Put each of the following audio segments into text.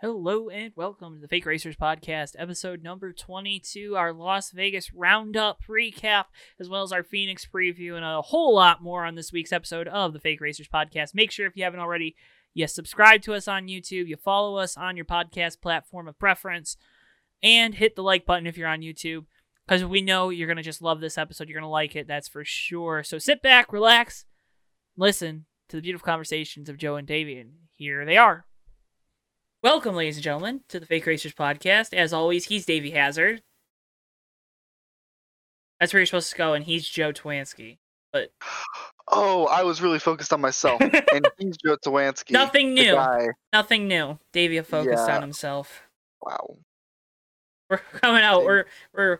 Hello and welcome to the Fake Racers Podcast, episode number 22, our Las Vegas Roundup recap, as well as our Phoenix preview, and a whole lot more on this week's episode of the Fake Racers Podcast. Make sure if you haven't already, you subscribe to us on YouTube, you follow us on your podcast platform of preference, and hit the like button if you're on YouTube, because we know you're going to just love this episode. You're going to like it, that's for sure. So sit back, relax, listen to the beautiful conversations of Joe and Davey, and here they are. Welcome, ladies and gentlemen, to the Fake Racers podcast. As always, he's Davey Hazard. That's where you're supposed to go, and he's Joe Twansky. But Oh, I was really focused on myself. and he's Joe Twansky. nothing new. Nothing new. Davey focused Yeah. on himself. Wow. We're coming out. We're we're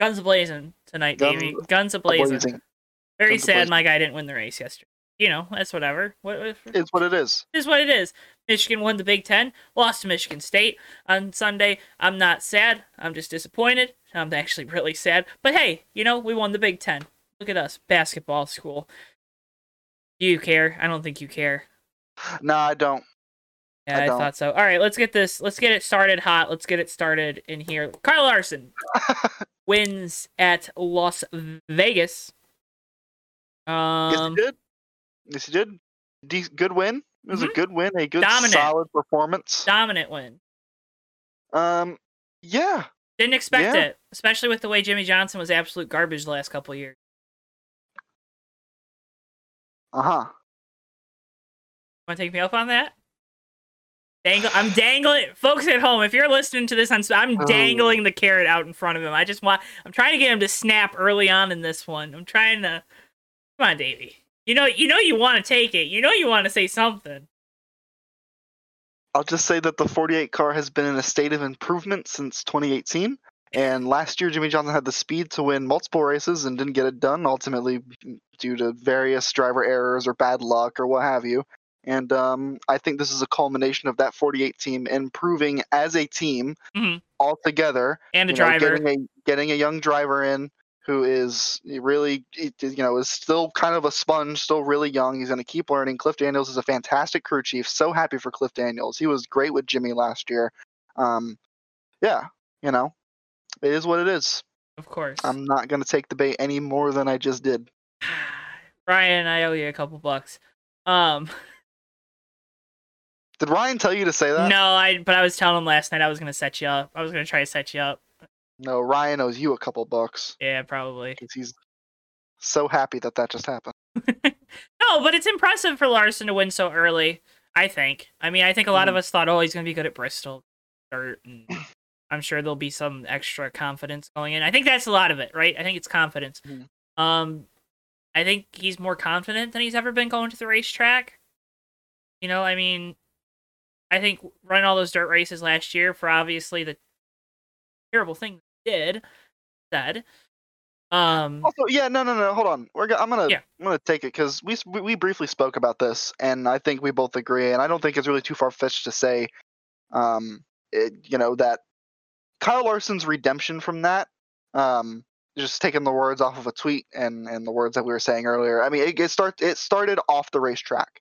guns a blazing tonight, Guns Davey. Guns a blazing. Very Guns sad a-blazing. my guy didn't win the race yesterday. You know, that's whatever. What, what It's what it is. is what it is. Michigan won the Big Ten, lost to Michigan State on Sunday. I'm not sad. I'm just disappointed. I'm actually really sad. But hey, you know, we won the Big Ten. Look at us, basketball school. Do you care? I don't think you care. No, I don't. Yeah, I I, don't. thought so. All right, let's get this. Let's get it started hot. Let's get it started in here. Kyle Larson wins at Las Vegas. yes, Um, he did. Yes, he did. De- good win. It was Mhm. a good win. A good, Dominant. solid performance. dominant win. Um, yeah. Didn't expect Yeah. it, especially with the way Jimmie Johnson was absolute garbage the last couple years. Uh huh. Want to take me up on that? Dangle, I'm dangling, folks at home. If you're listening to this, I'm I'm Oh. dangling the carrot out in front of him. I just want, I'm trying to get him to snap early on in this one. I'm trying to, come on, Davey. You know, you know, you want to take it. You know, you want to say something. I'll just say that the 48 car has been in a state of improvement since 2018. And last year, Jimmie Johnson had the speed to win multiple races and didn't get it done, ultimately due to various driver errors or bad luck or what have you. And um, I think this is a culmination of that 48 team improving as a team Mhm. all together. And a you know, driver. getting a getting a young driver in who is really you know is still kind of a sponge, still really young. He's going to keep learning. Cliff Daniels is a fantastic crew chief. So happy for Cliff Daniels. He was great with Jimmy last year. Um, yeah, you know, it is what it is. of course. I'm not going to take the bait any more than I just did. Ryan, I owe you a couple bucks. Um, Did Ryan tell you to say that? no, I. But I was telling him last night I was gonna set you up. I was gonna try to set you up. No, Ryan owes you a couple bucks Yeah, probably. because he's so happy that that just happened. No, but it's impressive for Larson to win so early. I think. I mean, I think a lot of Mhm. us thought, oh, he's gonna be good at Bristol. Start, and I'm sure there'll be some extra confidence going in. I think that's a lot of it, right? I think it's confidence. Mhm. Um, I think he's more confident than he's ever been going to the racetrack. You know, I mean, I think running all those dirt races last year for obviously the terrible thing did said. Um, Also, yeah, no, no, no. Hold on. We're go- I'm gonna Yeah. I'm gonna take it because we we briefly spoke about this, and I think we both agree, and I don't think it's really too far fetched to say, um, it, you know that Kyle Larson's redemption from that, um, just taking the words off of a tweet and and the words that we were saying earlier. I mean, it, it start it started off the racetrack.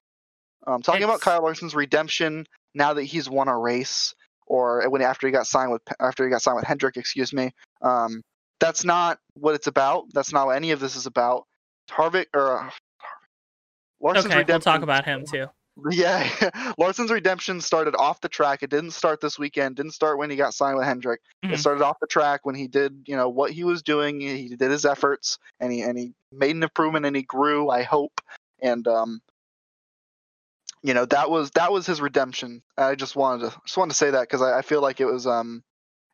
Um, talking about Kyle Larson's redemption now that he's won a race, or when after he got signed with after he got signed with Hendrick, excuse me. Um, that's not what it's about. That's not what any of this is about. Harvick or uh, Larson's okay, we'll talk about him too. Yeah, Larson's redemption started off the track. It didn't start this weekend. Didn't start when he got signed with Hendrick. Mhm. It started off the track when he did, you know, what he was doing. He did his efforts, and he and he made an improvement, and he grew. I hope, and um, you know, that was that was his redemption. I just wanted to just wanted to say that because I, I feel like it was um,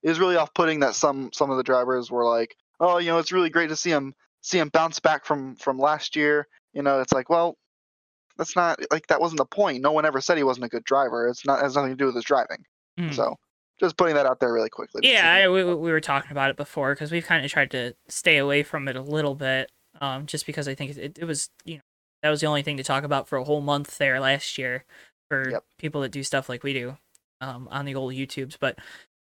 it was really off-putting that some some of the drivers were like, oh, you know, it's really great to see him see him bounce back from from last year. You know, it's like, well, that's not like that wasn't the point. No one ever said he wasn't a good driver. It's not it has nothing to do with his driving. Mhm. So just putting that out there really quickly. Yeah, I, we we were talking about it before because we've kind of tried to stay away from it a little bit, um, just because I think it, it was you know that was the only thing to talk about for a whole month there last year for Yep. people that do stuff like we do, um, on the old YouTubes. But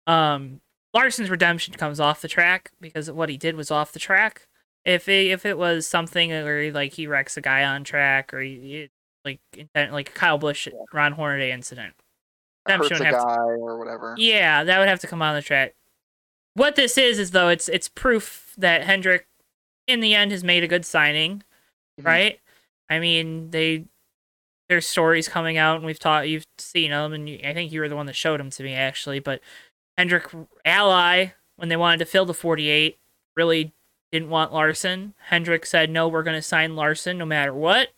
um, Larson's redemption comes off the track because what he did was off the track. If it, if it was something where like he wrecks a guy on track or he, like like Kyle Busch Ron Hornaday incident, Dempsey hurts would a have to- guy or whatever. Yeah, that would have to come on the track. What this is is though it's it's proof that Hendrick, in the end, has made a good signing, Mhm. right? I mean, they there's stories coming out, and we've taught you've seen them, and you, I think you were the one that showed them to me actually. But Hendrick ally when they wanted to fill the 48 really didn't want Larson. Hendrick said no, we're going to sign Larson no matter what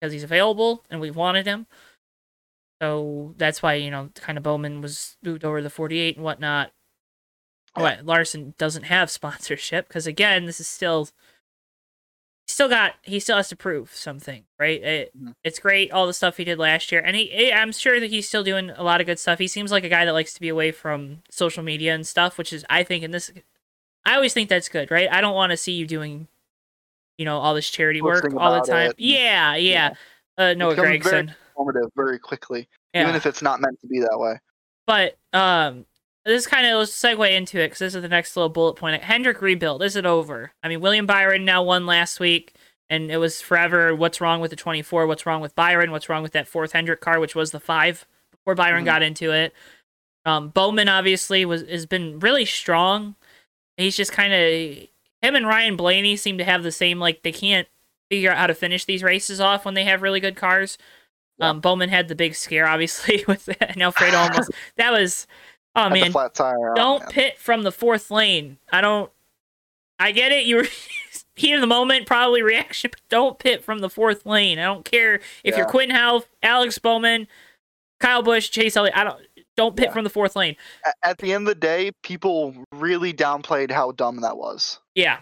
because he's available and we wanted him. So that's why, you know, kind of Bowman was moved over to the 48 and whatnot. Yeah. What Larson doesn't have sponsorship because again, this is still still got he still has to prove something, right? It, Mhm. It's great all the stuff he did last year, and he eh, I'm sure that he's still doing a lot of good stuff. He seems like a guy that likes to be away from social media and stuff, which is I think in this I always think that's good, right? I don't want to see you doing you know all this charity work all the time. it. Yeah, yeah. Uh, Noah becomes very- Gregson. Very quickly, Yeah. even if it's not meant to be that way. But um, this kind of segue into it because this is the next little bullet point. Hendrick rebuild. Is it over? I mean, William Byron now won last week, and it was forever. What's wrong with the 24? What's wrong with Byron? What's wrong with that fourth Hendrick car, which was the five before Byron Mhm. got into it? Um, Bowman obviously was has been really strong. He's just kind of him and Ryan Blaney seem to have the same like they can't figure out how to finish these races off when they have really good cars. Yeah. Um, Bowman had the big scare, obviously, with and Alfredo almost. That was, oh man, flat tire. don't pit from the fourth lane. I don't. I get it. You were heat of the moment, probably reaction, but don't pit from the fourth lane. I don't care if you're Quinn Houff, Alex Bowman, Kyle Busch, Chase Elliott. I don't. Don't pit Yeah. from the fourth lane. At the end of the day, people really downplayed how dumb that was. Yeah.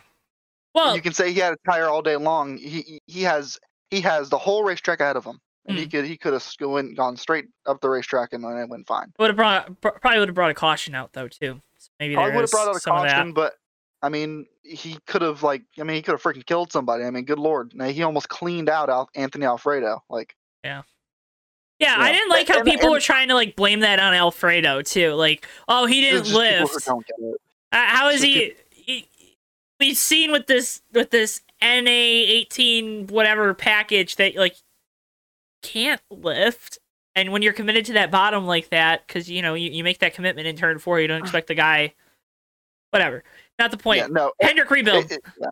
Well, you can say he had a tire all day long. He he has he has the whole racetrack ahead of him, and Hmm. he could he could have gone straight up the racetrack and then it went fine. would have brought probably would have brought a caution out though too. So maybe Probably would have brought out a some of that. caution, but I mean, he could have like I mean he could have freaking killed somebody. I mean, good lord, Now, he almost cleaned out Al- Anthony Alfredo. Like Yeah, I Yeah. I didn't like how And- people and- were trying to like blame that on Alfredo too. Like, oh, he didn't just people who lift. don't get it. Uh, how is he, he? We've seen with this with this NA eighteen whatever package that like can't lift, and when you're committed to that bottom like that, because you know you, you make that commitment in turn four, you don't expect the guy. Whatever, not the point. Yeah, no, Hendrick rebuild. it- it- yeah.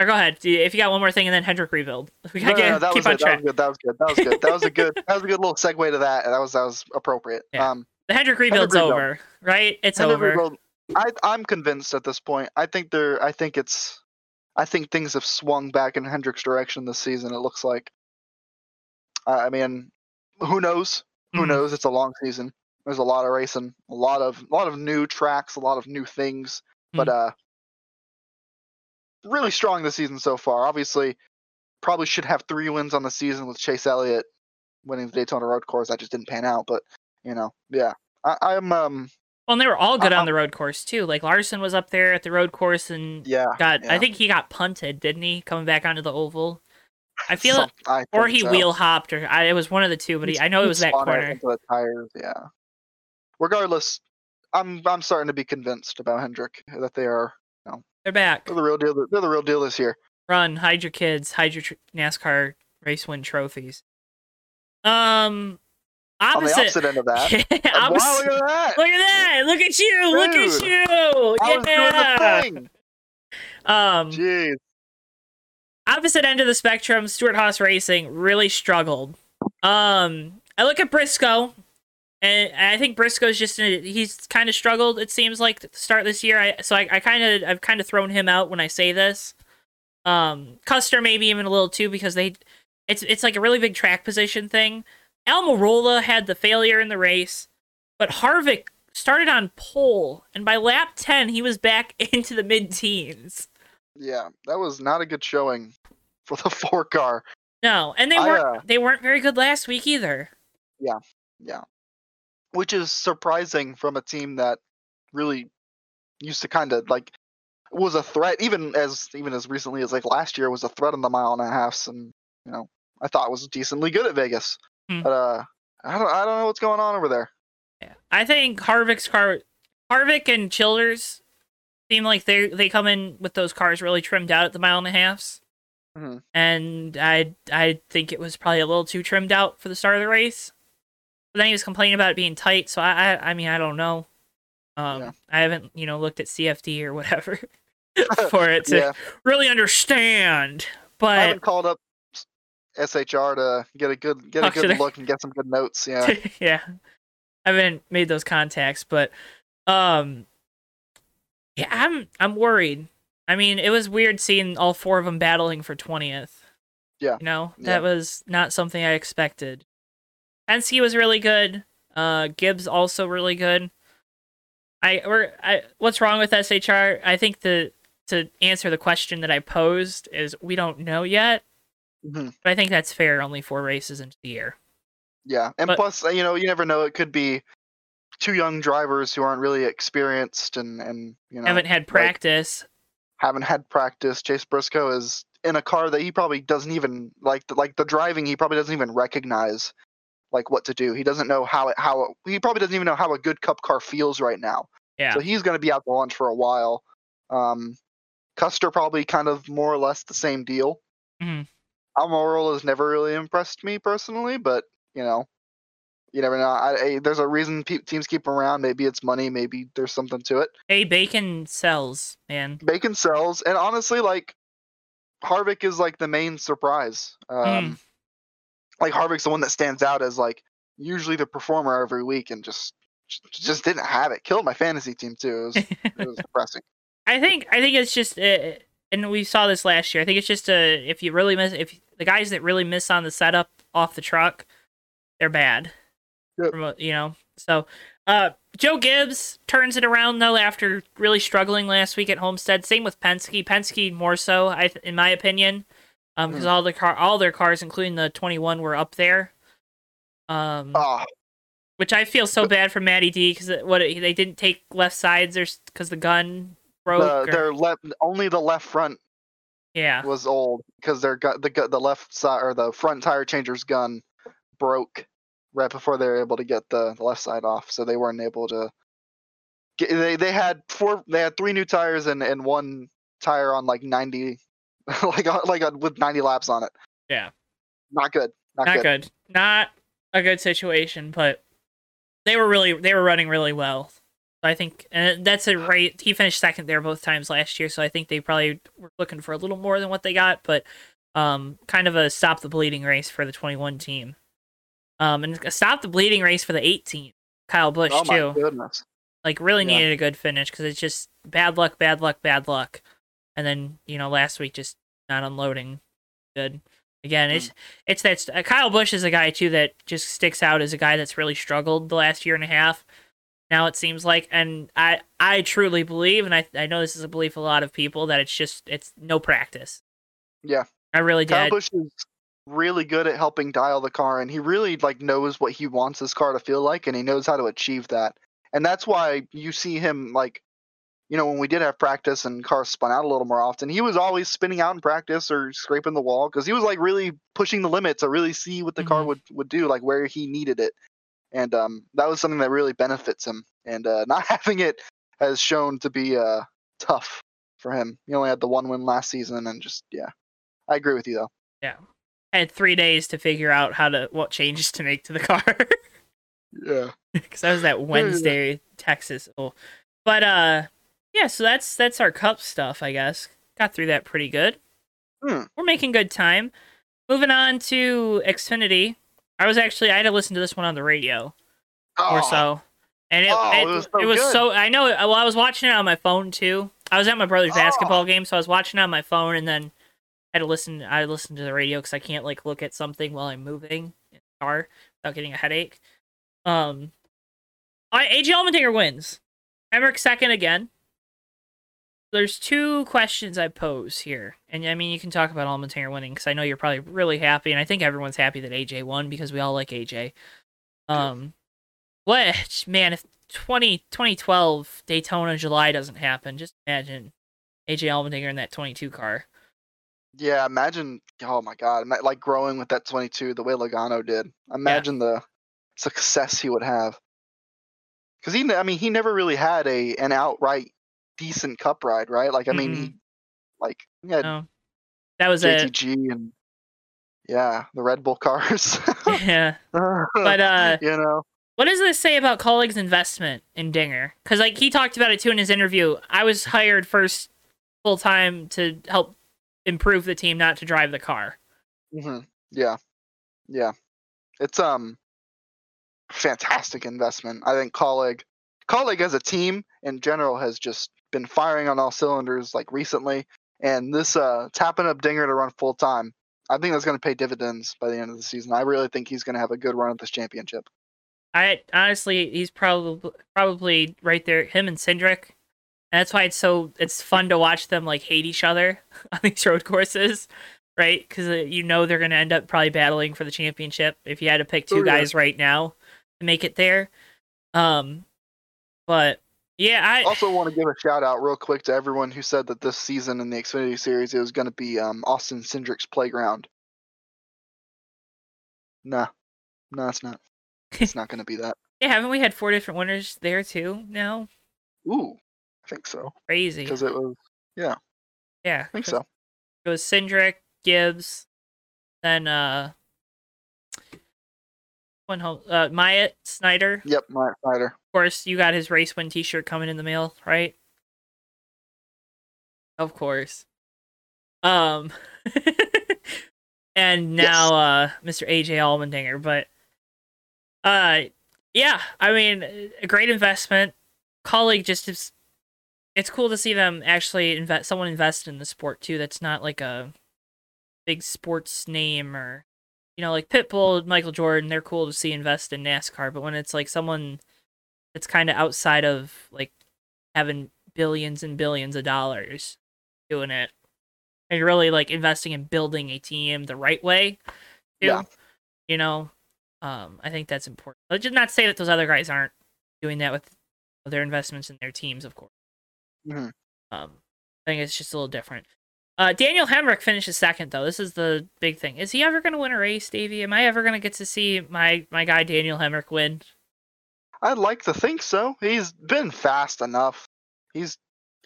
or go ahead if you got one more thing, and then Hendrick rebuild. We gotta no, get, no, that keep was on track. was good. That was good. That was good. That was a good. That was a good little segue to that. That was that was appropriate. Yeah. Um, The Hendrick rebuild's rebuild. over, right? It's Hendrick over. rebuild- I I'm convinced at this point. I think they're. I think it's. I think things have swung back in Hendrick's direction this season. It looks like. Uh, I mean, who knows? Who Mhm. knows? It's a long season. There's a lot of racing, a lot of a lot of new tracks, a lot of new things. But Hmm. uh, really strong this season so far. Obviously, probably should have three wins on the season with Chase Elliott winning the Daytona Road Course. That just didn't pan out. But you know, yeah, I, I'm um Well, and they were all good Uh, on the road course too. Like Larson was up there at the road course and yeah. got. I think he got punted, didn't he? Coming back onto the oval. I feel Some- I or he so. wheel hopped, or I, it was one of the two. But he, I know it was that corner. into the tires. Yeah. Regardless, I'm I'm starting to be convinced about Hendrick that they are They're back. they're the real deal. They're the real deal this year. Run, hide your kids, hide your tr- NASCAR race win trophies. Um, On the opposite. opposite end of that. wow, opposite- look at that! Look at that! Look at you! Look at Dude, you! I Yeah. Um, Jeez. Opposite end of the spectrum, Stewart Haas Racing really struggled. Um, I look at Briscoe, and I think Briscoe's just a, he's kind of struggled. It seems like the start this year. I so I, I kind of I've kind of thrown him out when I say this. Um, Custer maybe even a little too because they it's it's like a really big track position thing. Almirola had the failure in the race, but Harvick started on pole, and by lap ten he was back into the mid teens. Yeah, that was not a good showing for the four car. No, and they I, weren't uh, they weren't very good last week either. Yeah. Yeah, which is surprising from a team that really used to kind of like was a threat even as even as recently as like last year was a threat in the mile and a halfs and you know I thought was decently good at Vegas. Hmm. But uh I don't I don't know what's going on over there. Yeah. I think Harvick's car Harvick and Childers seem like they they come in with those cars really trimmed out at the mile and a halfs. Mhm. And I I think it was probably a little too trimmed out for the start of the race. But then he was complaining about it being tight. So I, I, I mean, I don't know. Um, Yeah. I haven't, you know, looked at CFD or whatever for it to yeah, really understand. But I haven't called up SHR to get a good get a good look and get some good notes. Yeah, yeah, I haven't made those contacts. But um, yeah, I'm I'm worried. I mean, it was weird seeing all four of them battling for twentieth. Yeah. you know Yeah. that was not something I expected. Penske was really good. Uh, Gibbs also really good. I or I what's wrong with SHR? I think the to answer the question that I posed is we don't know yet, Mhm. but I think that's fair. Only four races into the year. yeah, and But- plus, uh, you know, you never know. It could be two young drivers who aren't really experienced and and you know Haven't had practice. haven't had practice. Chase Briscoe is in a car that he probably doesn't even like. The, like the driving, he probably doesn't even recognize like what to do. He doesn't know how it how it, he probably doesn't even know how a good Cup car feels right now. Yeah. So he's going to be out to lunch for a while. Um, Custer probably kind of more or less the same deal. Mhm. Almirola has never really impressed me personally, but you know, you never know. I, I, there's a reason pe- teams keep around. Maybe it's money. Maybe there's something to it. Hey, bacon sells, man. Bacon sells, and honestly, like Harvick is like the main surprise. Um, Mm. Like Harvick's the one that stands out as like usually the performer every week, and just just didn't have it. Killed my fantasy team too. It was, it was depressing. I think I think it's just, uh, and we saw this last year. I think it's just uh, if you really miss, if the guys that really miss on the setup off the truck, they're bad. Yep. From you know, so uh, Joe Gibbs turns it around though after really struggling last week at Homestead. Same with Penske. Penske more so, I th- in my opinion, um, because all the car, all their cars, including the 21, were up there. Um, Ah, which I feel so bad for Matty D because what they didn't take left sides or because the gun broke. the, or- their left only the left front yeah, was old because their gu- the the left side or the front tire changer's gun broke right before they were able to get the, the left side off, so they weren't able to. Get, they they had four they had three new tires and, and one tire on like ninety, like on- like on, with ninety laps on it. Yeah. not good. Not, not good. good. Not a good situation, but they were really they were running really well. I think and that's a right. He finished second there both times last year, so I think they probably were looking for a little more than what they got, but um, kind of a stop the bleeding race for the 21 team. Um, and stop the bleeding race for the 18. Kyle Busch Oh my too. goodness. Like really Yeah. needed a good finish because it's just bad luck, bad luck, bad luck. And then you know last week just not unloading good. Again, it's it's that uh, Kyle Busch is a guy too that just sticks out as a guy that's really struggled the last year and a half. Now it seems like, and I I truly believe, and I I know this is a belief of a lot of people that it's just it's no practice. Yeah. I really Kyle did. Busch is really good at helping dial the car, and he really like knows what he wants his car to feel like, and he knows how to achieve that. And that's why you see him like, you know, when we did have practice and cars spun out a little more often, he was always spinning out in practice or scraping the wall because he was like really pushing the limit to really see what the car Mhm. would would do, like where he needed it. And um, that was something that really benefits him. And uh, not having it has shown to be uh, tough for him. He only had the one win last season, and just yeah, I agree with you though. I had three days to figure out how to what changes to make to the car. Yeah. because that was that Wednesday Texas. Oh, but uh, yeah. So that's that's our cup stuff. I guess got through that pretty good. Hmm. We're making good time. Moving on to Xfinity. I was actually I had to listen to this one on the radio or Oh, so, and it Oh, it, was so it was so I know. Well, I was watching it on my phone too. I was at my brother's basketball game, so I was watching it on my phone, and then I had to listen. I listened to the radio because I can't like look at something while I'm moving in the car without getting a headache. Um, I AJ Allmendinger wins. Hemric second again. There's two questions I pose here, and I mean you can talk about Allmendinger winning because I know you're probably really happy, and I think everyone's happy that AJ won because we all like AJ. Um, what man if 20, 2012 Daytona July doesn't happen, just imagine AJ Allmendinger in that 22 car. Yeah, imagine. Oh my God, like growing with that 22 the way Logano did. Imagine the success he would have. Because he, I mean, he never really had a an outright decent Cup ride, right? Like, I mean, he like yeah, No, that was a JTG and Yeah, the Red Bull cars. yeah. But uh you know, what does this say about Kaulig's investment in Dinger? Because like he talked about it too in his interview. I was hired first full time to help improve the team, not to drive the car. hmm yeah, yeah. It's um fantastic investment. I think Kaulig, Kaulig as a team in general has just been firing on all cylinders like recently, and this uh tapping up Dinger to run full time. I think that's going to pay dividends by the end of the season. I really think he's going to have a good run at this championship. I honestly, he's probably probably right there. Him and Cindric, and that's why it's so it's fun to watch them like hate each other on these road courses, right? Because uh, you know they're gonna end up probably battling for the championship if you had to pick two Oh, yeah. guys right now to make it there. Um, but yeah, I Also, want to give a shout out real quick to everyone who said that this season in the Xfinity Series it was going to be um, Austin Cindric's playground. Nah, no, it's not. It's not going to be that. yeah haven't we had four different winners there too now? Ooh, think so Crazy. because it was. Yeah, Yeah. I think so. It was Cindric, Gibbs, then uh, one home, uh, Myatt Snider. Yep, Matt Snider. Of course, you got his race win T-shirt coming in the mail, right? Of course. Um, and now uh, Mr. AJ Allmendinger, but uh, yeah, I mean, a great investment. Kaulig just is. It's cool to see them actually invest. Someone invest in the sport too. That's not like a big sports name or you know, like Pitbull, Michael Jordan. They're cool to see invest in NASCAR, but when it's like someone that's kind of outside of like having billions and billions of dollars doing it and you're really like investing in building a team the right way too, Yeah. you know um i think that's important let's just not say that those other guys aren't doing that with their investments in their teams of course Mhm. um i think it's just a little different uh, Daniel Hemric finishes second, though. This is the big thing. Is he ever going to win a race, Davey? Am I ever going to get to see my my guy Daniel Hemric win? I'd like to think so. He's been fast enough. He's.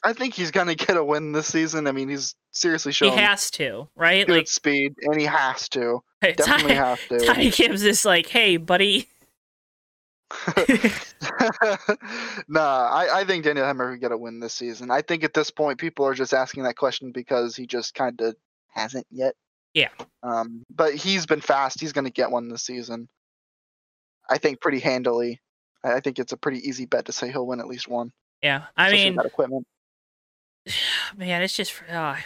I think he's going to get a win this season. I mean, he's seriously showing He has to, right? good Like speed, and he has to. Ty, Definitely has to. Ty Gibbs is like, "Hey, buddy." nah, I, I think Daniel Hemric could get a win this season. I think at this point, people are just asking that question because he just kind of hasn't yet. Yeah. Um, but he's been fast. He's going to get one this season. I think pretty handily. I I think it's a pretty easy bet to say he'll win at least one. Yeah, I mean, that equipment. man, it's just uh,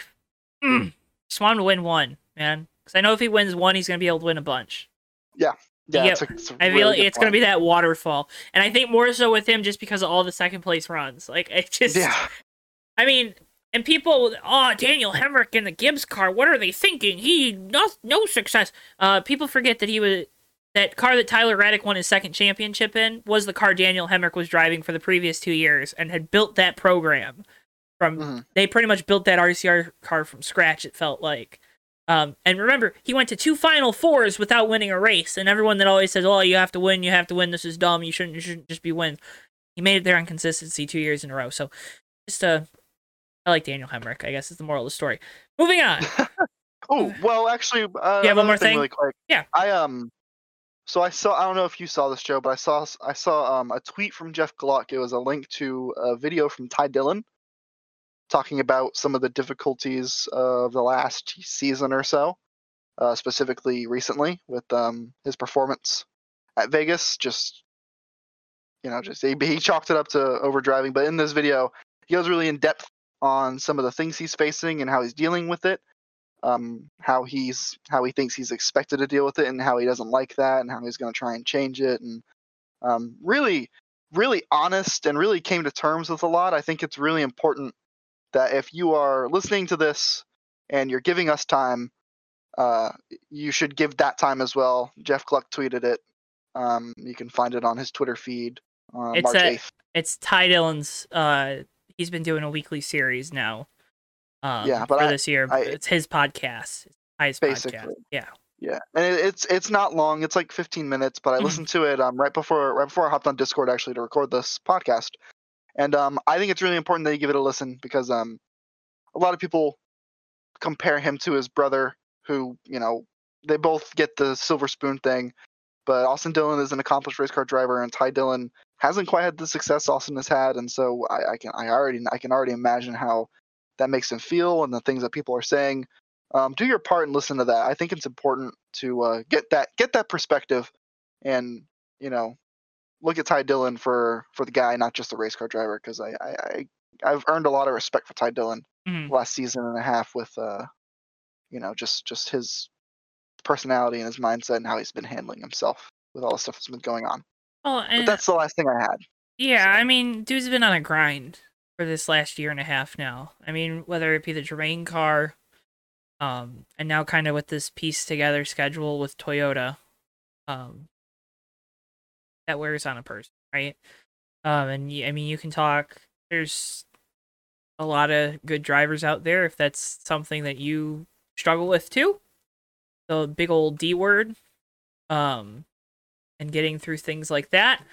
mm, just want him to win one, man. Because I know if he wins one, he's gonna be able to win a bunch. Yeah, Yeah, it's a, it's a I feel really it's gonna be that waterfall, and I think more so with him just because of all the second place runs. Like it just, Yeah, I mean, and people, oh, Daniel Hemric in the Gibbs car. What are they thinking? He no no success. Uh, people forget that he was that car that Tyler Reddick won his second championship in was the car Daniel Hemric was driving for the previous two years and had built that program from. Mhm. They pretty much built that RCR car from scratch. It felt like. Um, and remember, he went to two Final Fours without winning a race, and everyone that always says, "Oh, you have to win, you have to win. This is dumb. You shouldn't, you shouldn't just be win." He made it there on consistency two years in a row. So, just uh, I like Daniel Hemric. I guess is the moral of the story. Moving on. Oh well, actually, uh, have one more thing, thing? really quick. Yeah. I um, so I saw. I don't know if you saw this, Joe, but I saw I saw um a tweet from Jeff Gluck. It was a link to a video from Ty Dillon, talking about some of the difficulties of the last season or so, uh, specifically recently with um his performance at Vegas. Just you know, just he, he chalked it up to overdriving. But in this video, he goes really in depth on some of the things he's facing and how he's dealing with it um, how he's how he thinks he's expected to deal with it and how he doesn't like that and how he's going to try and change it and um, really really honest and really came to terms with a lot i think it's really important that if you are listening to this and you're giving us time uh, you should give that time as well jeff gluck tweeted it um, you can find it on his twitter feed uh, It's march a- 8th It's Ty Dillon's. Uh, he's been doing a weekly series now. Um, Yeah, but for I- this year, I- it's his podcast. It's Ty's podcast. Yeah. Yeah, and it, it's it's not long. It's like 15 minutes, but I Mhm. listened to it um right before right before I hopped on Discord actually to record this podcast, and um I think it's really important that you give it a listen because um a lot of people compare him to his brother who you know they both get the silver spoon thing. But Austin Dillon is an accomplished race car driver, and Ty Dillon hasn't quite had the success Austin has had, and so I, I can I already I can already imagine how that makes him feel and the things that people are saying. Um, do your part and listen to that. I think it's important to uh, get that get that perspective, and you know, look at Ty Dillon for for the guy, not just the race car driver, because I, I I I've earned a lot of respect for Ty Dillon Mhm. last season and a half with uh, you know, just just his personality and his mindset and how he's been handling himself with all the stuff that's been going on. Oh, But and that's the last thing I had. yeah, so- I mean, dude's been on a grind for this last year and a half now. I mean, whether it be the Germain car, um, and now kind of with this piece together schedule with Toyota, um, that wears on a person, right? Um, and I mean, you can talk. There's a lot of good drivers out there. If that's something that you struggle with too, the big old D word, um, and getting through things like that.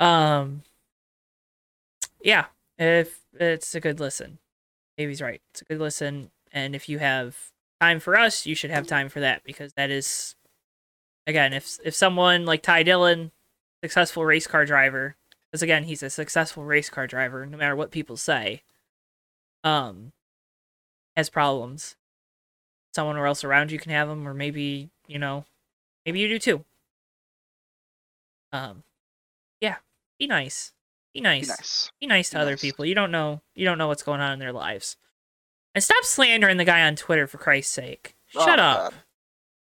Um, yeah, if it's a good listen, Davey's right. It's a good listen, and if you have time for us, you should have time for that because that is, again, if if someone like Ty Dillon, successful race car driver, because again, he's a successful race car driver, no matter what people say, um, has problems. Someone else around you can have them, or maybe you know, maybe you do too. Um, yeah, be nice, be Be nice, nice. be nice to Be other nice. people. You don't know, you don't know what's going on in their lives, and stop slandering the guy on Twitter for Christ's sake. Oh Shut my up. God.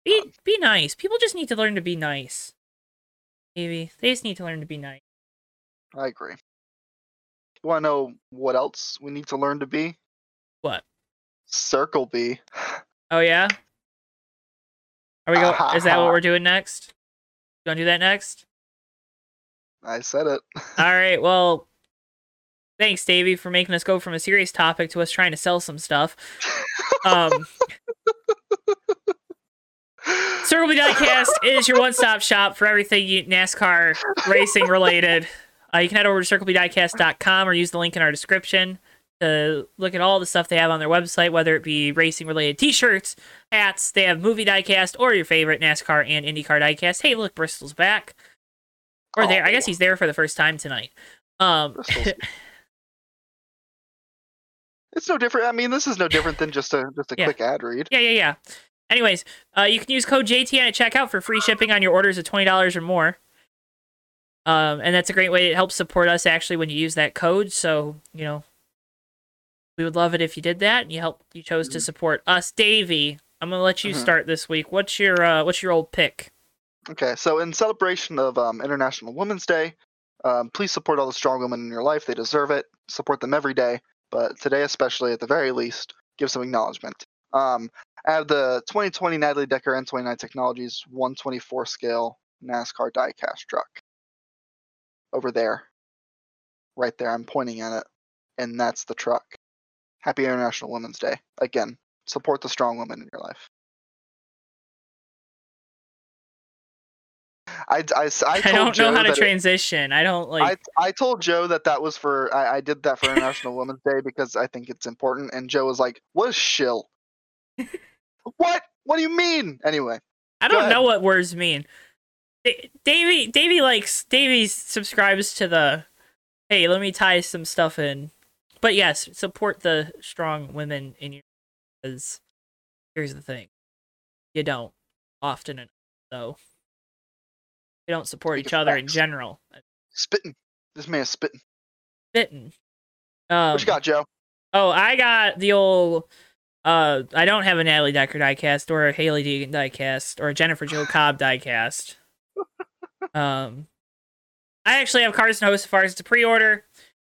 Be be nice. People just need to learn to be nice. Maybe they just need to learn to be nice. I agree. You want to know what else we need to learn to be? What? Circle B. Oh yeah. Are we go? Ah, Is that ha, what we're doing next? You gonna do that next? I said it. All right. Well, thanks, Davey, for making us go from a serious topic to us trying to sell some stuff. Um, Circle B Diecast is your one-stop shop for everything you, NASCAR racing related. Uh, you can head over to circlebdiecast.com or use the link in our description to look at all the stuff they have on their website, whether it be racing-related T-shirts, hats. They have movie diecast or your favorite NASCAR and IndyCar diecast. Hey, look, Bristol's back. Or there, I guess Oh. he's there for the first time tonight. Um, It's no different. I mean, this is no different than just a just a Yeah. quick ad read. Yeah, yeah, yeah. Anyways, uh, you can use code JTN at checkout for free shipping on your orders of twenty dollars or more. Um, and that's a great way. It helps support us actually when you use that code. So you know, we would love it if you did that. And you help. You chose to Mhm. support us, Davey. I'm gonna let you Mhm. start this week. What's your uh, What's your old pick? Okay, so in celebration of um, International Women's Day, um, please support all the strong women in your life. They deserve it. Support them every day, but today especially, at the very least, give some acknowledgement. Um, I have the 2020 Natalie Decker N29 Technologies 124 scale NASCAR diecast truck over there, right there. I'm pointing at it, and that's the truck. Happy International Women's Day. Again, support the strong women in your life. I told don't Joe know how to that it- transition. I don't like. I I told Joe that that was for I, I did that for International Women's Day because I think it's important, and Joe was like, "What is shill? what? What do you mean?" Anyway, I don't know what words mean. Da- Davey, Davey likes Davey subscribes to the. Hey, let me tie some stuff in. But yes, support the strong women in your. Because here's the thing, you don't often enough, though. You don't support Take each it other in general. spitting. This man is spitting. Bitten. Um, What you got, Joe? Oh, I got the old. Uh, I don't have a Natalie Decker diecast or a Hailie Deegan diecast or a Jennifer Jo Cobb diecast. Um, I actually have Carson Hocevar as to pre-order.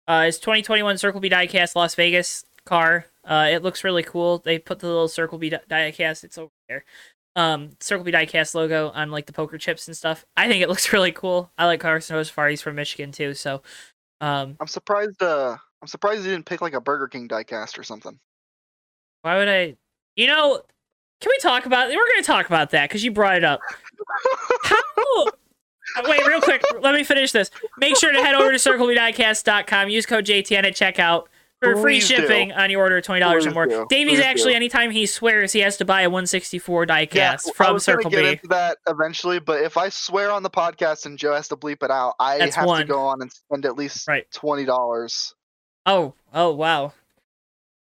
Uh, it's 2021 Circle B diecast Las Vegas car. Uh, it looks really cool. They put the little Circle B di- diecast. It's over there. Um, Circle B diecast logo on like the poker chips and stuff. I think it looks really cool. I like Carson Hocevar. He's from Michigan too, so um, I'm surprised. Uh, I'm surprised you didn't pick like a Burger King diecast or something. Why would I? You know, can we talk about? We're going to talk about that because you brought it up. How? Wait, real quick. Let me finish this. Make sure to head over to circlebdiecast.com. Use code JTN at checkout for free Please do. shipping on your order of twenty dollars or more. do. Davey's Please actually do. anytime he swears he has to buy a 164 diecast Yeah, I from was Circle get B. into that eventually, but if I swear on the podcast and Joe has to bleep it out, I That's have one. to go on and spend at least Right. twenty dollars Oh, oh wow.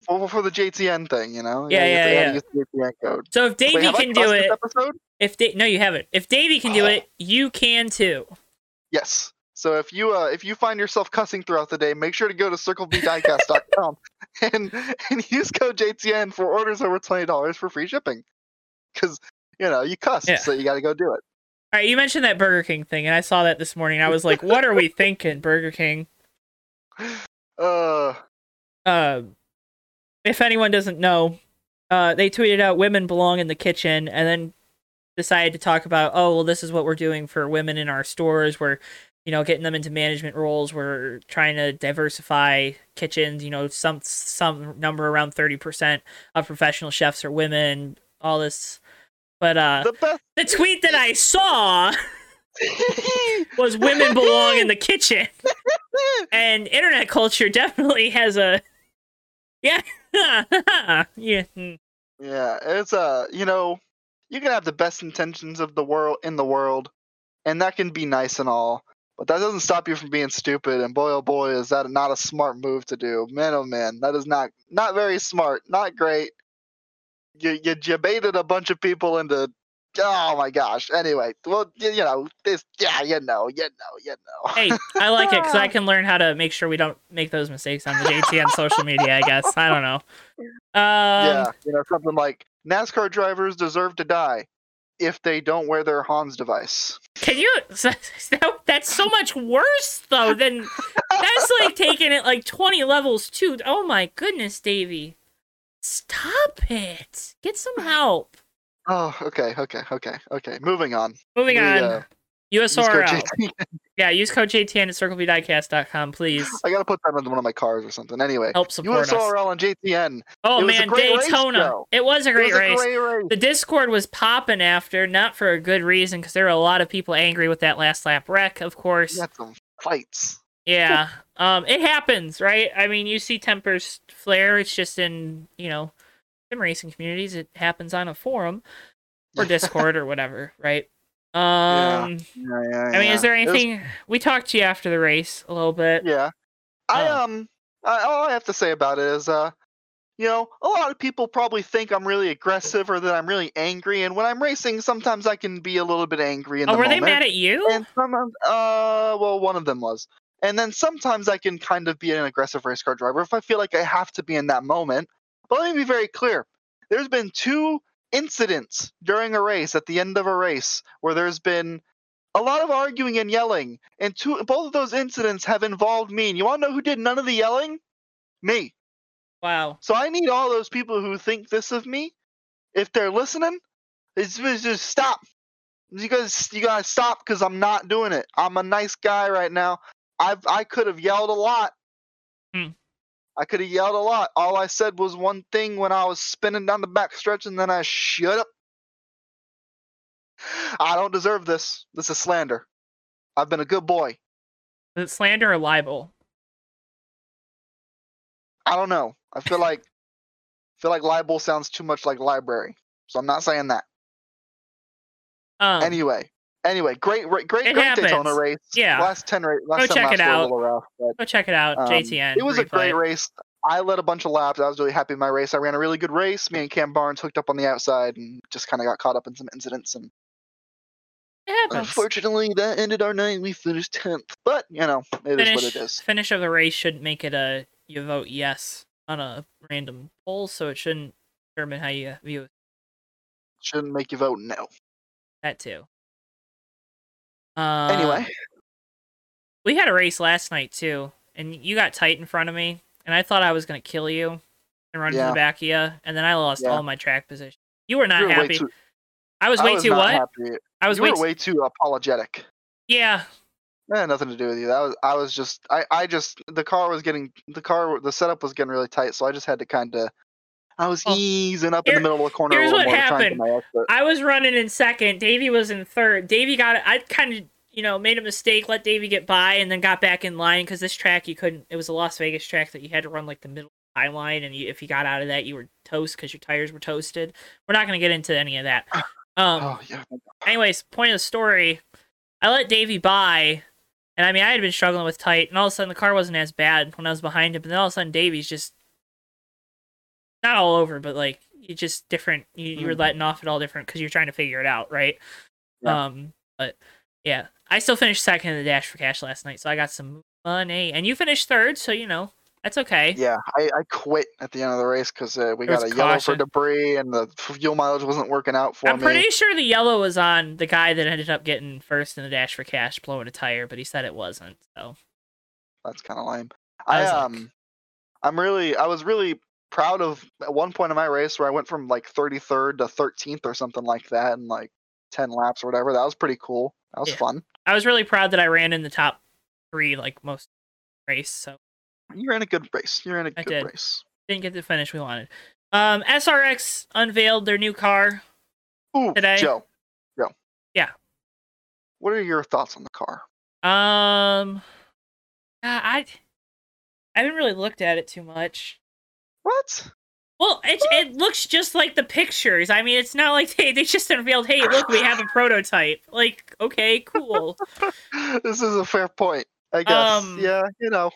For, for the JTN thing. You know? Yeah, yeah, yeah. use the JTN code. So if Davey Wait, can do it, episode? if da- no, you haven't. If Davey can do Oh. it, you can too. Yes. So if you uh, if you find yourself cussing throughout the day, make sure to go to circlebdiecast.com and and use code JTN for orders over twenty dollars for free shipping. Because you know you cuss, Yeah. so you got to go do it. All right, you mentioned that Burger King thing, and I saw that this morning. I was like, "What are we thinking, Burger King?" Uh, Uh, if anyone doesn't know, uh, they tweeted out "Women belong in the kitchen," and then decided to talk about, "Oh, well, this is what we're doing for women in our stores. We're, you know, getting them into management roles. We're trying to diversify kitchens. You know, some some number around thirty percent of professional chefs are women. All this." But uh, the the tweet that I saw was women belong in the kitchen. And internet culture definitely has a yeah. yeah. mm. Yeah, it's uh, you know, you can have the best intentions of the world in the world, and that can be nice and all, but that doesn't stop you from being stupid. And boy, oh boy, is that not a smart move to do? Man, oh man, that is not not very smart, not great. You you, you baited a bunch of people into. Oh my gosh. Anyway, well, you, you know this. Yeah, you know, you know, you know. Hey, I like it because I can learn how to make sure we don't make those mistakes on the JTN social media. I guess I don't know. Um, yeah, you know something like NASCAR drivers deserve to die if they don't wear their Hans device. Can you? That's so much worse though than that's like taking it like twenty levels too. Oh my goodness, Davey, stop it. Get some help. Oh, okay, okay, okay, okay. Moving on. Moving We, on. uh, Use USRL. Yeah, use code JTN at circlebdiecast.com, please. I gotta put that on one of my cars or something. Anyway, Help support us. USRL and JTN. Oh It man, great race, Daytona. it was a It great was a race. great race. The Discord was popping after, not for a good reason, because there were a lot of people angry with that last lap wreck, of course. We had some fights. Yeah. Um, it happens, right? I mean, you see tempers flare. It's just in, you know, sim racing communities. It happens on a forum or Discord or whatever, right? Um, Yeah, yeah, I mean, is there It was- anything we talked to you after the race a little bit? yeah. I Oh. um. I, all I have to say about it is uh. You know, a lot of people probably think I'm really aggressive or that I'm really angry, and when I'm racing, sometimes I can be a little bit angry in Oh, the were moment. they mad at you? And sometimes, uh, well, one of them was. And then sometimes I can kind of be an aggressive race car driver if I feel like I have to be in that moment. But let me be very clear. There's been two incidents during a race at the end of a race where there's been a lot of arguing and yelling, and two both of those incidents have involved me. And you want to know who did none of the yelling? Me. Wow. So I need all those people who think this of me, if they're listening, it's it's just stop. You guys, you gotta stop because I'm not doing it. I'm a nice guy right now. I've I could have yelled a lot. I could have yelled a lot. All I said was one thing when I was spinning down the back stretch, and then I shut up. I don't deserve this. This is slander. I've been a good boy. Is it slander or libel? I don't know. I feel like I feel like libel sounds too much like library, so I'm not saying that. Um, anyway, anyway, great, great, It great Daytona race. Yeah. last ten race. Last Go 10 check it out. rough, but, go check it out. um, JTN. It was a great race. I led a bunch of laps. I was really happy with my race. I ran a really good race. Me and Cam Barnes hooked up on the outside and just kind of got caught up in some incidents. And It happens. unfortunately, that ended our night. We finished tenth, but you know, it is finish, what it is. finish of the race should make it a you vote yes on a random poll, so it shouldn't determine how you view it. Shouldn't make you vote no. that too. Uh, Anyway, we had a race last night too, and you got tight in front of me, and I thought I was gonna kill you and run to Yeah. the back of you, and then I lost Yeah. all my track position. You were not you were happy. too. I was I way was too what? happy. I was you way, were too- way too apologetic. yeah. That had nothing to do with you. That was I was just I I just the car was getting the car the setup was getting really tight, so I just had to kind of I was Well, easing up here- in the middle of the corner. here's a what more, happened. I was running in second. Davey was in third. Davey got it. I kind of you know, made a mistake, let Davey get by, and then got back in line because this track you couldn't. It was a Las Vegas track that you had to run like the middle high line, and you, if you got out of that, you were toast because your tires were toasted. We're not going to get into any of that. Um, Oh yeah. anyways, point of the story, I let Davey by, and I mean I had been struggling with tight, and all of a sudden the car wasn't as bad when I was behind him, but then all of a sudden Davey's just not all over, but like you just different. You, you were Mhm. letting off at all different because you're trying to figure it out, right? Yeah. Um, but yeah, I still finished second in the dash for cash last night, so I got some money, and you finished third, so you know that's okay. Yeah, I, I quit at the end of the race because uh, we There got a yellow for debris and the fuel mileage wasn't working out for me. I'm pretty sure the yellow was on the guy that ended up getting first in the dash for cash, blowing a tire, but he said it wasn't. So That's kind of lame. I I was like- um, I'm really, I was really proud of at one point in my race where I went from like 33rd to 13th or something like that in like 10 laps or whatever. That was pretty cool. That was Yeah. fun. I was really proud that I ran in the top three like most race. So You're in a good race. You're in a I good did. race. didn't get the finish we wanted. Um, SRX unveiled their new car. Ooh, Today? Joe. Joe. Yeah. What are your thoughts on the car? Um, I I haven't really looked at it too much. What? Well, it it looks just like the pictures. I mean, it's not like they, they just unveiled, hey, look, we have a prototype. Like, okay, cool. this is a fair point. I guess. Um, yeah, you know.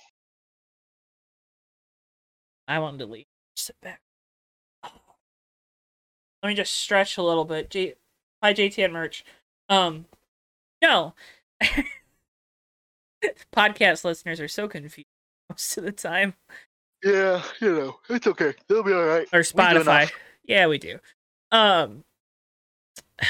I wanted to leave. Sit back. Let me just stretch a little bit. J- Hi, JTN merch. Um, no. Podcast listeners are so confused most of the time. Yeah, you know, it's okay. It'll be all right. Or Spotify. Yeah, we do. Um,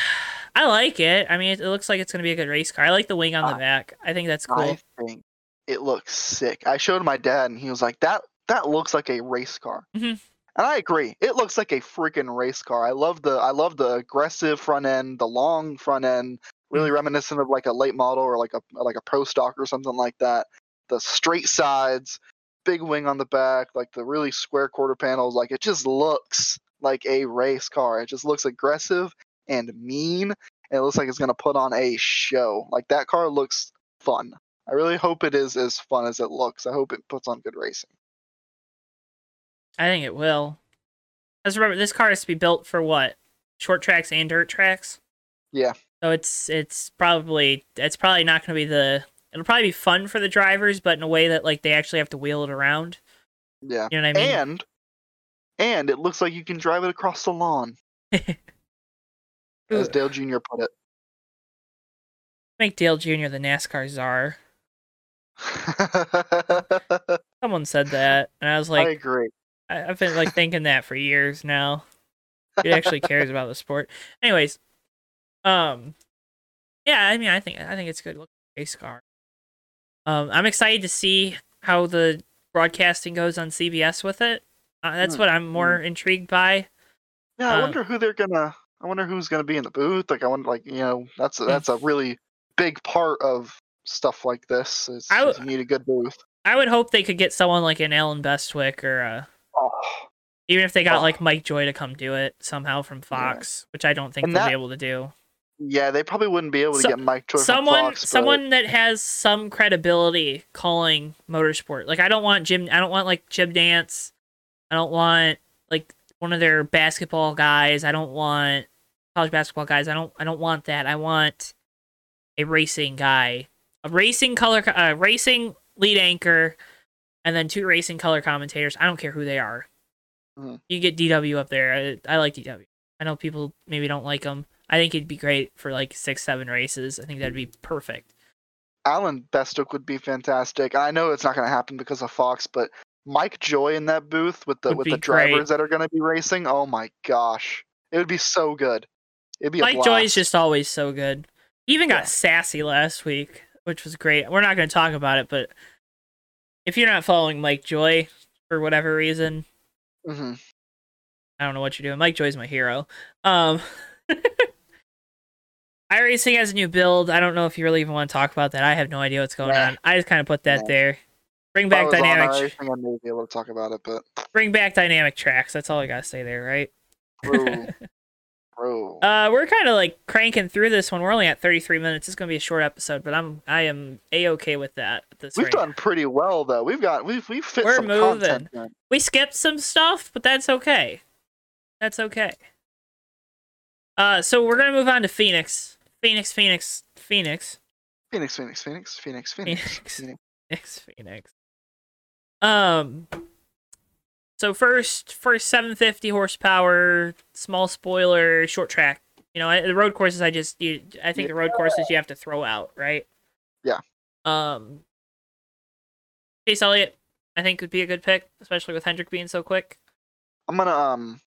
I like it. I mean, it, it looks like it's gonna be a good race car. I like the wing on the I- back. I think that's cool. I think it looks sick. I showed my dad, and he was like, "That that looks like a race car." Mhm. And I agree. It looks like a freaking race car. I love the I love the aggressive front end, the long front end, really reminiscent of like a late model or like a like a pro stock or something like that. The straight sides, big wing on the back, like the really square quarter panels. Like it just looks like a race car. It just looks aggressive and mean. And it looks like it's gonna put on a show. Like that car looks fun. I really hope it is as fun as it looks. I hope it puts on good racing. I think it will. Let's remember this car has to be built for what? Short tracks and dirt tracks. Yeah. So it's it's probably it's probably not going to be the it'll probably be fun for the drivers, but in a way that like they actually have to wheel it around. Yeah. You know what I mean? And and it looks like you can drive it across the lawn, as Dale Jr. put it. Make Dale Jr. the NASCAR czar. Someone said that, and I was like, I like, agree. I, I've been like thinking that for years now. He actually cares about the sport. Anyways, um, yeah, I mean, I think I think it's good looking race car. Um, I'm excited to see how the broadcasting goes on CBS with it. Uh, that's Hmm, what I'm more intrigued by. Yeah, I um, wonder who they're gonna. I wonder who's gonna be in the booth. Like, I wonder, like, you know, that's a, that's a really big part of stuff like this. Is, I w- is you need a good booth. I would hope they could get someone like an Allen Bestwick or uh, Oh, even if they got Oh. like Mike Joy to come do it somehow from Fox, which I don't think And they'll that- be able to do. Yeah, they probably wouldn't be able to So- get Mike Joy from someone Fox. but- someone that has some credibility calling motorsport. Like I don't want Jim I don't want like Jim Nantz. I don't want like one of their basketball guys. I don't want college basketball guys. I don't I don't want that. I want a racing guy. A racing color a racing lead anchor and then two racing color commentators. I don't care who they are. Mhm. You get DW up there. I, I like DW. I know people maybe don't like him. I think it'd be great for like six, seven races. I think that'd be perfect. Allen Bestwick would be fantastic. I know it's not going to happen because of Fox, but Mike Joy in that booth with the Would with the drivers great. that are going to be racing. Oh my gosh, it would be so good. It'd be a Mike. Joy's just always so good. He even got Yeah. sassy last week, which was great. We're not going to talk about it, but if you're not following Mike Joy for whatever reason, hmm I don't know what you're doing. Mike Joy's my hero. Um, iRacing has a new build. I don't know if you really even want to talk about that. I have no idea what's going Nah. on. I just kind of put that Nah. there. Bring back on dynamic. our racing, I may be able to talk about it, but Bring back dynamic tracks. That's all I gotta say there, right? Ooh. Bro. Uh, we're kind of like cranking through this one. We're only at 33 minutes. It's gonna be a short episode, but I'm I am a okay with that. This we've rate. done pretty well though. We've got we've we've fit We're some content. moving. in. We skipped some stuff, but that's okay. That's okay. Uh, so we're gonna move on to Phoenix. Phoenix, Phoenix, Phoenix, Phoenix, Phoenix, Phoenix, Phoenix, Phoenix. Phoenix, Phoenix. Um. So first, first 750 horsepower, small spoiler, short track. You know, the road courses. I just, you, I think the road courses you have to throw out, right? Yeah. Um. Chase Elliott, I think would be a good pick, especially with Hendrick being so quick. I'm gonna um.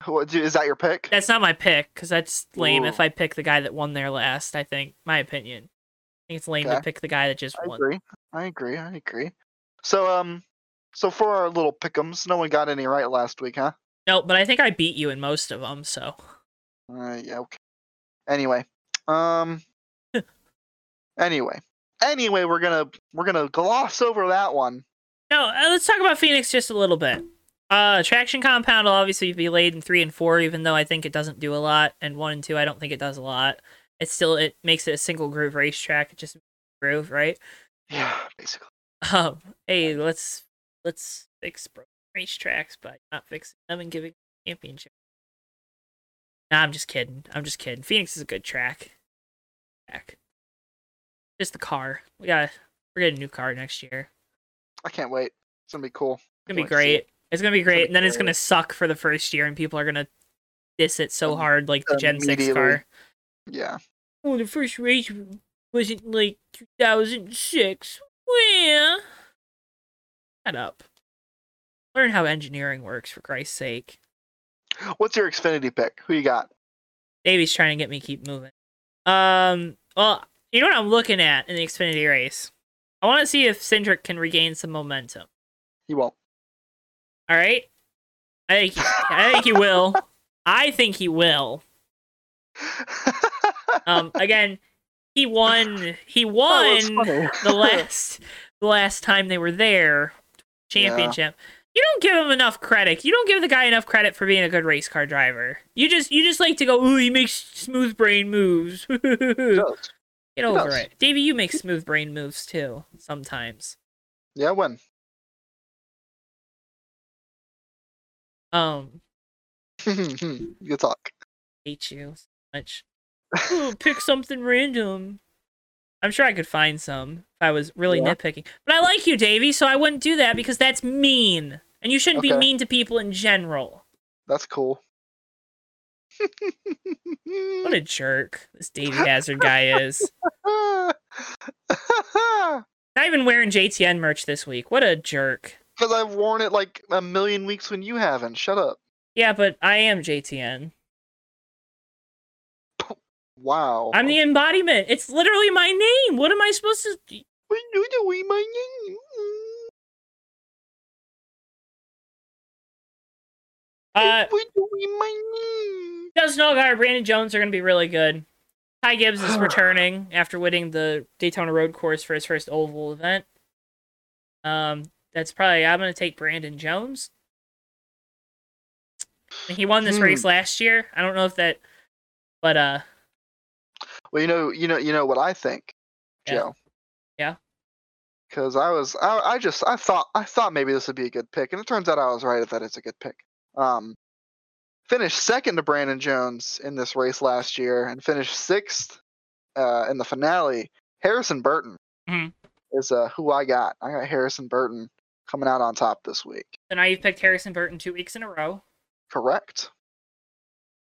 What, is that your pick? That's not my pick because that's lame. If I pick the guy that won there last, I think my opinion. I think it's lame to pick the guy that just I won. agree. I agree. I agree. So um, so for our little pickums, no one got any right last week, huh? No, but I think I beat you in most of them. So Uh, yeah. Okay. Anyway, um. anyway, anyway, we're gonna we're gonna gloss over that one. no, uh, let's talk about Phoenix just a little bit. Uh, traction compound will obviously be laid in three and four, even though I think it doesn't do a lot, and one and two I don't think it does a lot. It still it makes it a single groove racetrack. It just groove, right? Yeah, basically. Um, hey, let's let's fix broken racetracks by not fixing them and giving championship. Nah, I'm just kidding. I'm just kidding. Phoenix is a good track. Track. Just the car. We got we're getting a new car next year. I can't wait. It's gonna be cool. It's gonna be great. It's gonna be great, and then it's gonna suck for the first year, and people are gonna diss it so Um, hard, like the Gen Six car. Yeah. Oh, the first race wasn't like 2006. Well, shut up. Learn how engineering works, for Christ's sake. What's your Xfinity pick? Who you got? Davey's trying to get me to keep moving. Um, well, you know what I'm looking at in the Xfinity race? I want to see if Cindric can regain some momentum. He won't. All right, I think I think he will. I think he will. Um, again, he won. He Oh, won funny. the last the last time they were there championship. You don't give him enough credit. You don't give the guy enough credit for being a good race car driver. You just you just like to go, ooh, he makes smooth brain moves. Get over it. Davey, you make smooth brain moves too, sometimes. Yeah, when? Um, you talk. hate you so much. Ooh, pick something random. I'm sure I could find some if I was really Yeah. nitpicking. But I like you, Davey, so I wouldn't do that because that's mean. And you shouldn't be mean to people in general. That's cool. What a jerk this Davey Hazard guy is. Not even wearing JTN merch this week. What a jerk. I've worn it like a million weeks when you haven't. Shut up. Yeah, but I am JTN. Wow. I'm the embodiment. It's literally my name. What am I supposed to? What you doing, my name? Uh, What doing, my name? Justin Allgaier, and Brandon Jones are going to be really good. Ty Gibbs is returning after winning the Daytona Road Course for his first oval event. Um, that's probably I'm going to take Brandon Jones. He won this Hmm. race last year. I don't know if that, but uh, Well, you know, you know, you know what I think, Yeah. Joe. Yeah. Because I was, I, I just, I thought, I thought maybe this would be a good pick, and it turns out I was right that it's a good pick. Um, finished second to Brandon Jones in this race last year, and finished sixth uh, in the finale. Harrison Burton Mhm. is uh, who I got. I got Harrison Burton coming out on top this week. so now you've picked Harrison Burton two weeks in a row. Correct.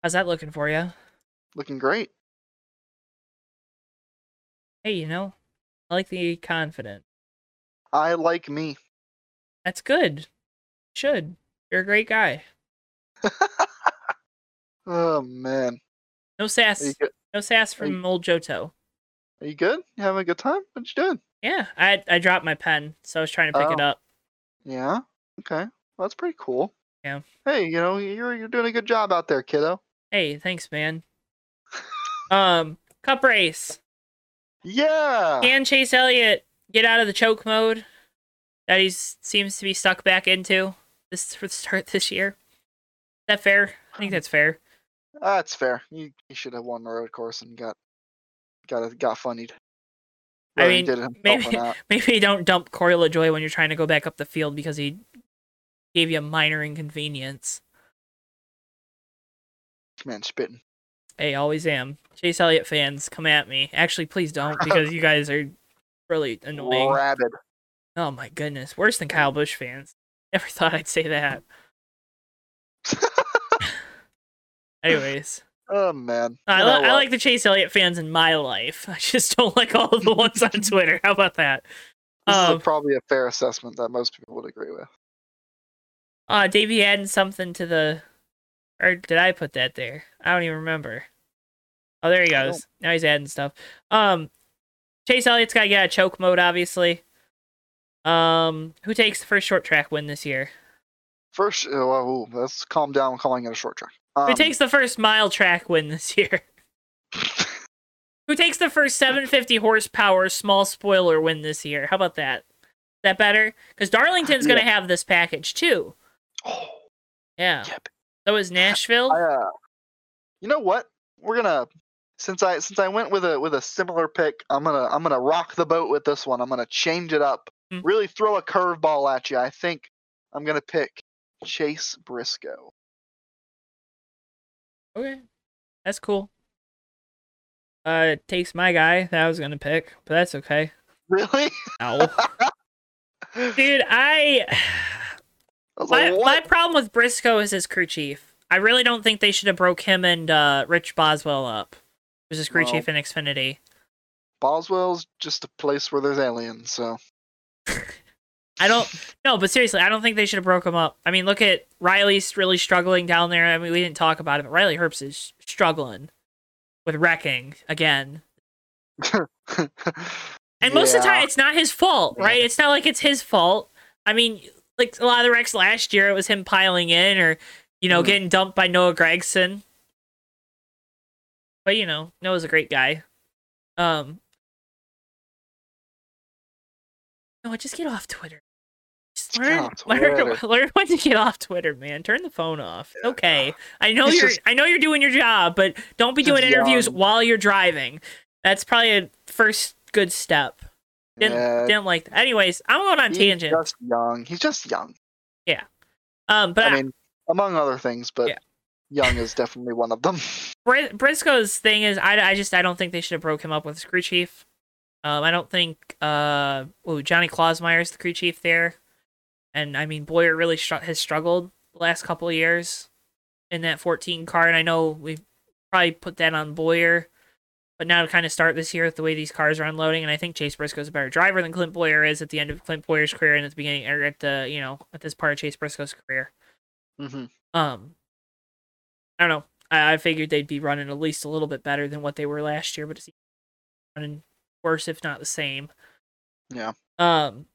How's that looking for you? Looking great. Hey, you know, I like the confident. I like me. That's good. Should. You're a great guy. oh man. No sass. No sass Are you- from old Johto. Are you good? You having a good time? What you doing? Yeah, I I dropped my pen, so I was trying to pick it Oh. up. Yeah. Okay. Well, that's pretty cool. Yeah. Hey, you know, you're you're doing a good job out there, kiddo. Hey, thanks, man. um, cup race. Yeah. Can Chase Elliott get out of the choke mode that he seems to be stuck back into this for the start this year? Is that fair? I think that's fair. That's fair. You, you should have won the road course and got got got funnied. I mean, did it himself maybe- Maybe don't dump Corey LaJoie when you're trying to go back up the field because he gave you a minor inconvenience. Man, spitting. Hey, always am. Chase Elliott fans, come at me. Actually, please don't because you guys are really annoying. Rabid. Oh my goodness, worse than Kyle Busch fans. Never thought I'd say that. Anyways, oh man. I, li- I like the Chase Elliott fans in my life. I just don't like all of the ones on Twitter. How about that? This is Um, probably a fair assessment that most people would agree with. Uh, Davey adding something to the, or did I put that there? I don't even remember. Oh, there he goes. Now he's adding stuff. Um, Chase Elliott's got to get of choke mode, obviously. Um, who takes the first short track win this year? First, uh, well, ooh, let's calm down. calling it a short track. Um, who takes the first mile track win this year? who takes the first 750 horsepower small spoiler win this year? How about that? Is that better? Because Darlington's Yeah. gonna have this package too. oh, Yeah. Yep. So is Nashville. I, uh, you know what? We're gonna since I since I went with a with a similar pick, I'm gonna I'm gonna rock the boat with this one. I'm gonna change it up. Hmm. Really throw a curveball at you. I think I'm gonna pick Chase Briscoe. Okay. That's cool. Uh, it takes my guy that I was gonna pick, but that's okay. Really? No. Dude, I I my, like, my problem with Briscoe is his crew chief. I really don't think they should have broke him and uh, Rich Boswell up. Who's his crew Well- chief in Xfinity. Boswell's just a place where there's aliens. So I don't no, but seriously, I don't think they should have broke him up. I mean, look at Riley's really struggling down there. I mean, we didn't talk about it, but Riley Herbst is struggling with wrecking again. And most of the time, it's not his fault, Yeah. right? It's not like it's his fault. I mean, like a lot of the wrecks last year, it was him piling in or, you know, Mhm. getting dumped by Noah Gragson. But, you know, Noah's a great guy. Um, no, just get off Twitter. Just Just get learn, learn, learn when to get off Twitter, man. Turn the phone off. It's okay. I know It's you're, just- I know you're doing your job, but don't be doing interviews young. while you're driving. That's probably a first good step. Didn't yeah, didn't like that. Anyways, I'm going on he's tangent. just young. He's just young. Yeah. Um, but I mean, among other things, but Yeah. young is definitely one of them. Bri- Briscoe's thing is, I, I just I don't think they should have broke him up with his crew chief. Um, I don't think uh, ooh, Johnny Klausmeier's the crew chief there, and I mean Bowyer really str- has struggled the last couple of years in that 14 car, and I know we've probably put that on Bowyer, but now to kind of start this year with the way these cars are unloading, and I think Chase Briscoe's a better driver than Clint Bowyer is at the end of Clint Bowyer's career and at the beginning or at the you know at this part of Chase Briscoe's career. hmm Um, I don't know. I, I figured they'd be running at least a little bit better than what they were last year, but it's running worse, if not the same. Yeah. Um,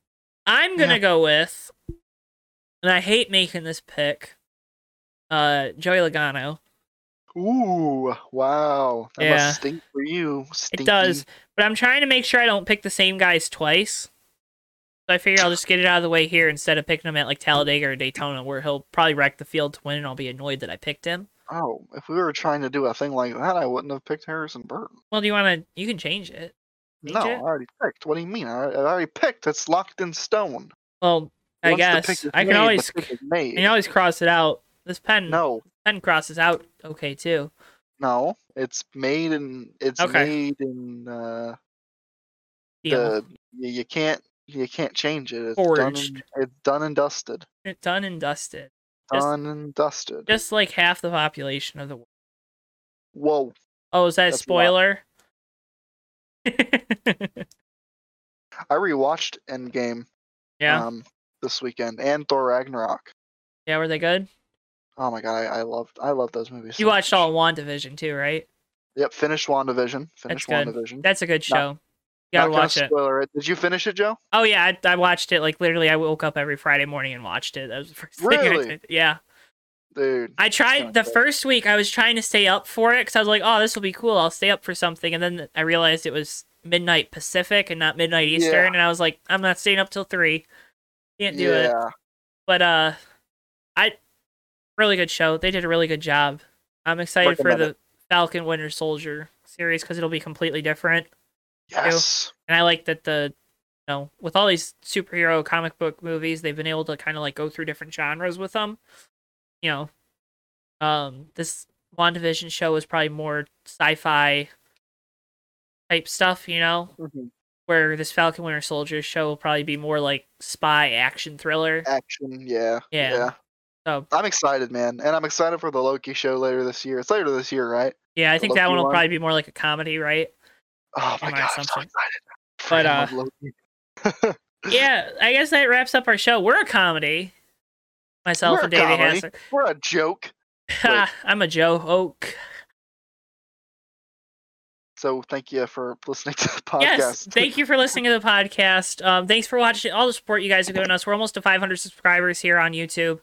I'm gonna Yeah. go with, and I hate making this pick. Uh, Joey Logano. Ooh, wow. That Yeah. must stink for you. Stinky. It does, but I'm trying to make sure I don't pick the same guys twice. So I figure I'll just get it out of the way here instead of picking him at like Talladega or Daytona, where he'll probably wreck the field to win, and I'll be annoyed that I picked him. Oh, if we were trying to do a thing like that, I wouldn't have picked Harrison Burton. Well, do you want to? You can change it. No, I already picked. What do you mean? I, I already picked. It's locked in stone. Well, I Once the guess is I can made, the always pick is I made. can always cross it out. This pen No, pen crosses out okay too. no, it's made in. It's Okay. made in. Uh, Deal. the you, you can't you can't change it. It's done. Forged. And, it's done and dusted. It's done and dusted. Just- Done and dusted. Just like half the population of the world. Whoa. Oh, is that a That's a lot. spoiler? I rewatched Endgame yeah. um this weekend and Thor Ragnarok. yeah, were they good? Oh my god, I, I loved I love those movies. You so watched much. all WandaVision too, right? Yep, finished WandaVision. Finished good. WandaVision. That's a good Not- show. You gotta watch it. Spoiler it. Did you finish it, Joe? Oh yeah, I, I watched it like literally. I woke up every Friday morning and watched it. That was the first thing. I Really? did. Yeah. Dude. I tried the first week. I was trying to stay up for it because I was like, "Oh, this will be cool. I'll stay up for something." And then I realized it was midnight Pacific and not midnight Eastern, Yeah. and I was like, "I'm not staying up till three. Can't do it." yeah. But uh, I really good show. They did a really good job. I'm excited for the Falcon Winter Soldier series because it'll be completely different. Yes. And I like that the you know, with all these superhero comic book movies, they've been able to kind of like go through different genres with them. You know, um, this WandaVision show is probably more sci-fi type stuff, you know, Mhm. where this Falcon Winter Soldier show will probably be more like spy action thriller. Action. Yeah. Yeah. So I'm excited, man, and I'm excited for the Loki show later this year. It's later this year, right? yeah, I think that one will one. probably be more like a comedy, right? Oh my my god, I'm so excited. But, uh, Loki. yeah, I guess that wraps up our show. We're a comedy. Myself We're and a Davey. We're a joke. I'm a Joe Oak. So thank you for listening to the podcast. Yes, thank you for listening to the podcast. Um, thanks for watching all the support you guys are giving us. We're almost to 500 subscribers here on YouTube.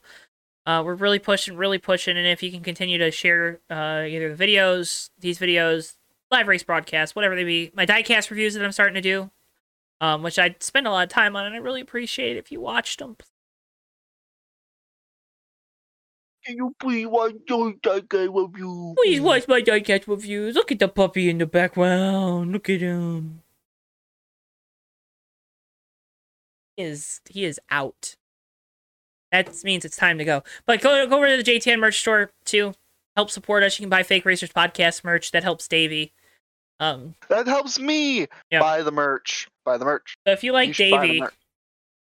Uh, we're really pushing, really pushing, and if you can continue to share uh, either the videos, these videos, live race broadcasts, whatever they be, my diecast reviews that I'm starting to do, um, which I spend a lot of time on, and I really appreciate if you watched them. Can you please watch those that guy review? Please watch my diecast reviews. Look at the puppy in the background. Look at him. He is he is out. That means it's time to go. But go go over to the JTN merch store too. Help support us. You can buy Fake Racers podcast merch. That helps Davey. Um, That helps me. Yeah. Buy the merch. Buy the merch. so if you like You should buy the Davey.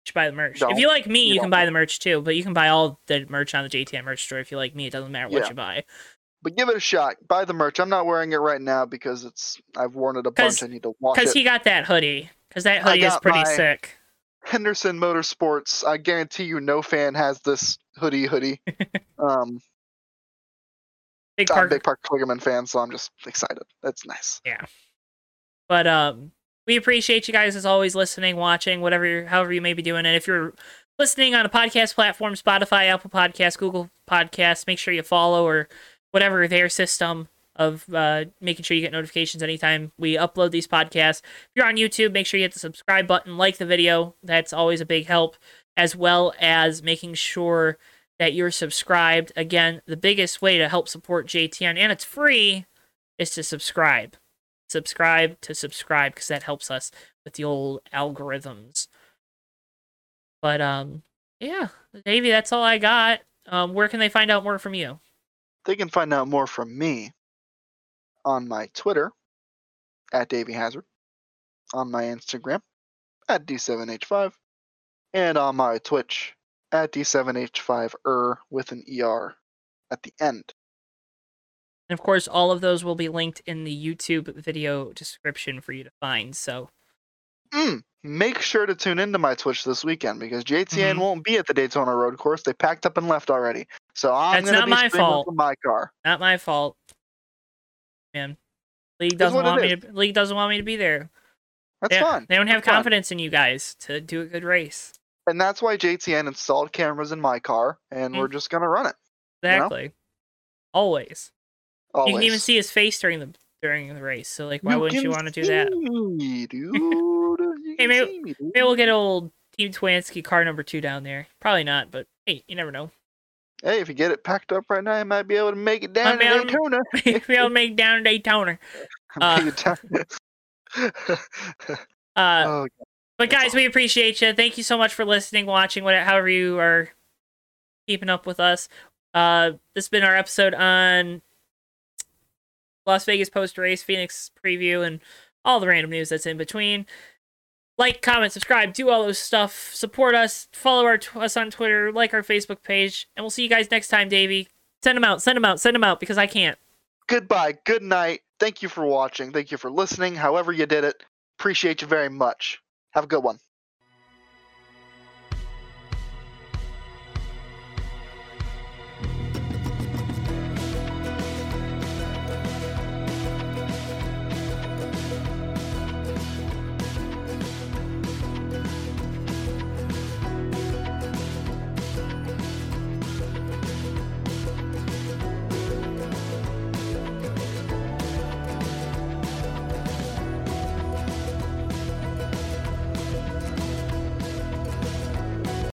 Should buy the merch. Don't. If you like me, You you, can buy the merch too. But you can buy all the merch on the JTN merch store. If you like me, it doesn't matter what Yeah. you buy. But give it a shot. Buy the merch. I'm not wearing it right now because it's I've worn it a bunch. I need to wash it. Because he got that hoodie. Because that hoodie is pretty sick. Henderson Motorsports. I guarantee you, no fan has this hoodie. Hoodie. um, Big I'm a Park big Park Kligerman fan, so I'm just excited. That's nice. Yeah, but um, we appreciate you guys as always listening, watching, whatever, however you may be doing it. If you're listening on a podcast platform, Spotify, Apple Podcasts, Google Podcasts, make sure you follow or whatever their system of uh, making sure you get notifications anytime we upload these podcasts. If you're on YouTube, make sure you hit the subscribe button, like the video. That's always a big help, as well as making sure that you're subscribed. Again, the biggest way to help support JTN, and it's free, is to subscribe subscribe to subscribe because that helps us with the old algorithms. But um, yeah, Davey, that's all I got. Um, where can they find out more from you? They can find out more from me on my Twitter at Davey Hazard, on my Instagram at D7H5, and on my Twitch at D7H5er er with an ER at the end. And of course, all of those will be linked in the YouTube video description for you to find. So Mm, make sure to tune into my Twitch this weekend because JTN Mhm. won't be at the Daytona Road Course. They packed up and left already. So I'm That's not be my fault. from my car. not my fault, man. League doesn't want me to. League doesn't want me to be there. That's they, fine. They don't have That's confidence in you guys to do a good race. And that's why JTN installed cameras in my car, and Mm. we're just gonna run it. You know? Exactly. Always. Always. You can even see his face during the during the race. So like, why wouldn't you want to do that? dude. Hey, maybe- me. Maybe we'll get old Team Twansky car number two down there. Probably not, but hey, you never know. Hey, if you get it packed up right now, you might be able to make it down Might to be able to- Daytona. Maybe I'll make down to Daytona. Uh, Make it down- Uh, oh, but guys, we appreciate you. Thank you so much for listening, watching, whatever, however you are keeping up with us. Uh, this has been our episode on Las Vegas post race, Phoenix preview, and all the random news that's in between. Like, comment, subscribe, do all those stuff. Support us, follow our us on Twitter, like our Facebook page, and we'll see you guys next time, Davey. Send them out, send them out, send them out because I can't. goodbye. Good night. Thank you for watching. Thank you for listening. However you did it. Appreciate you very much. Have a good one.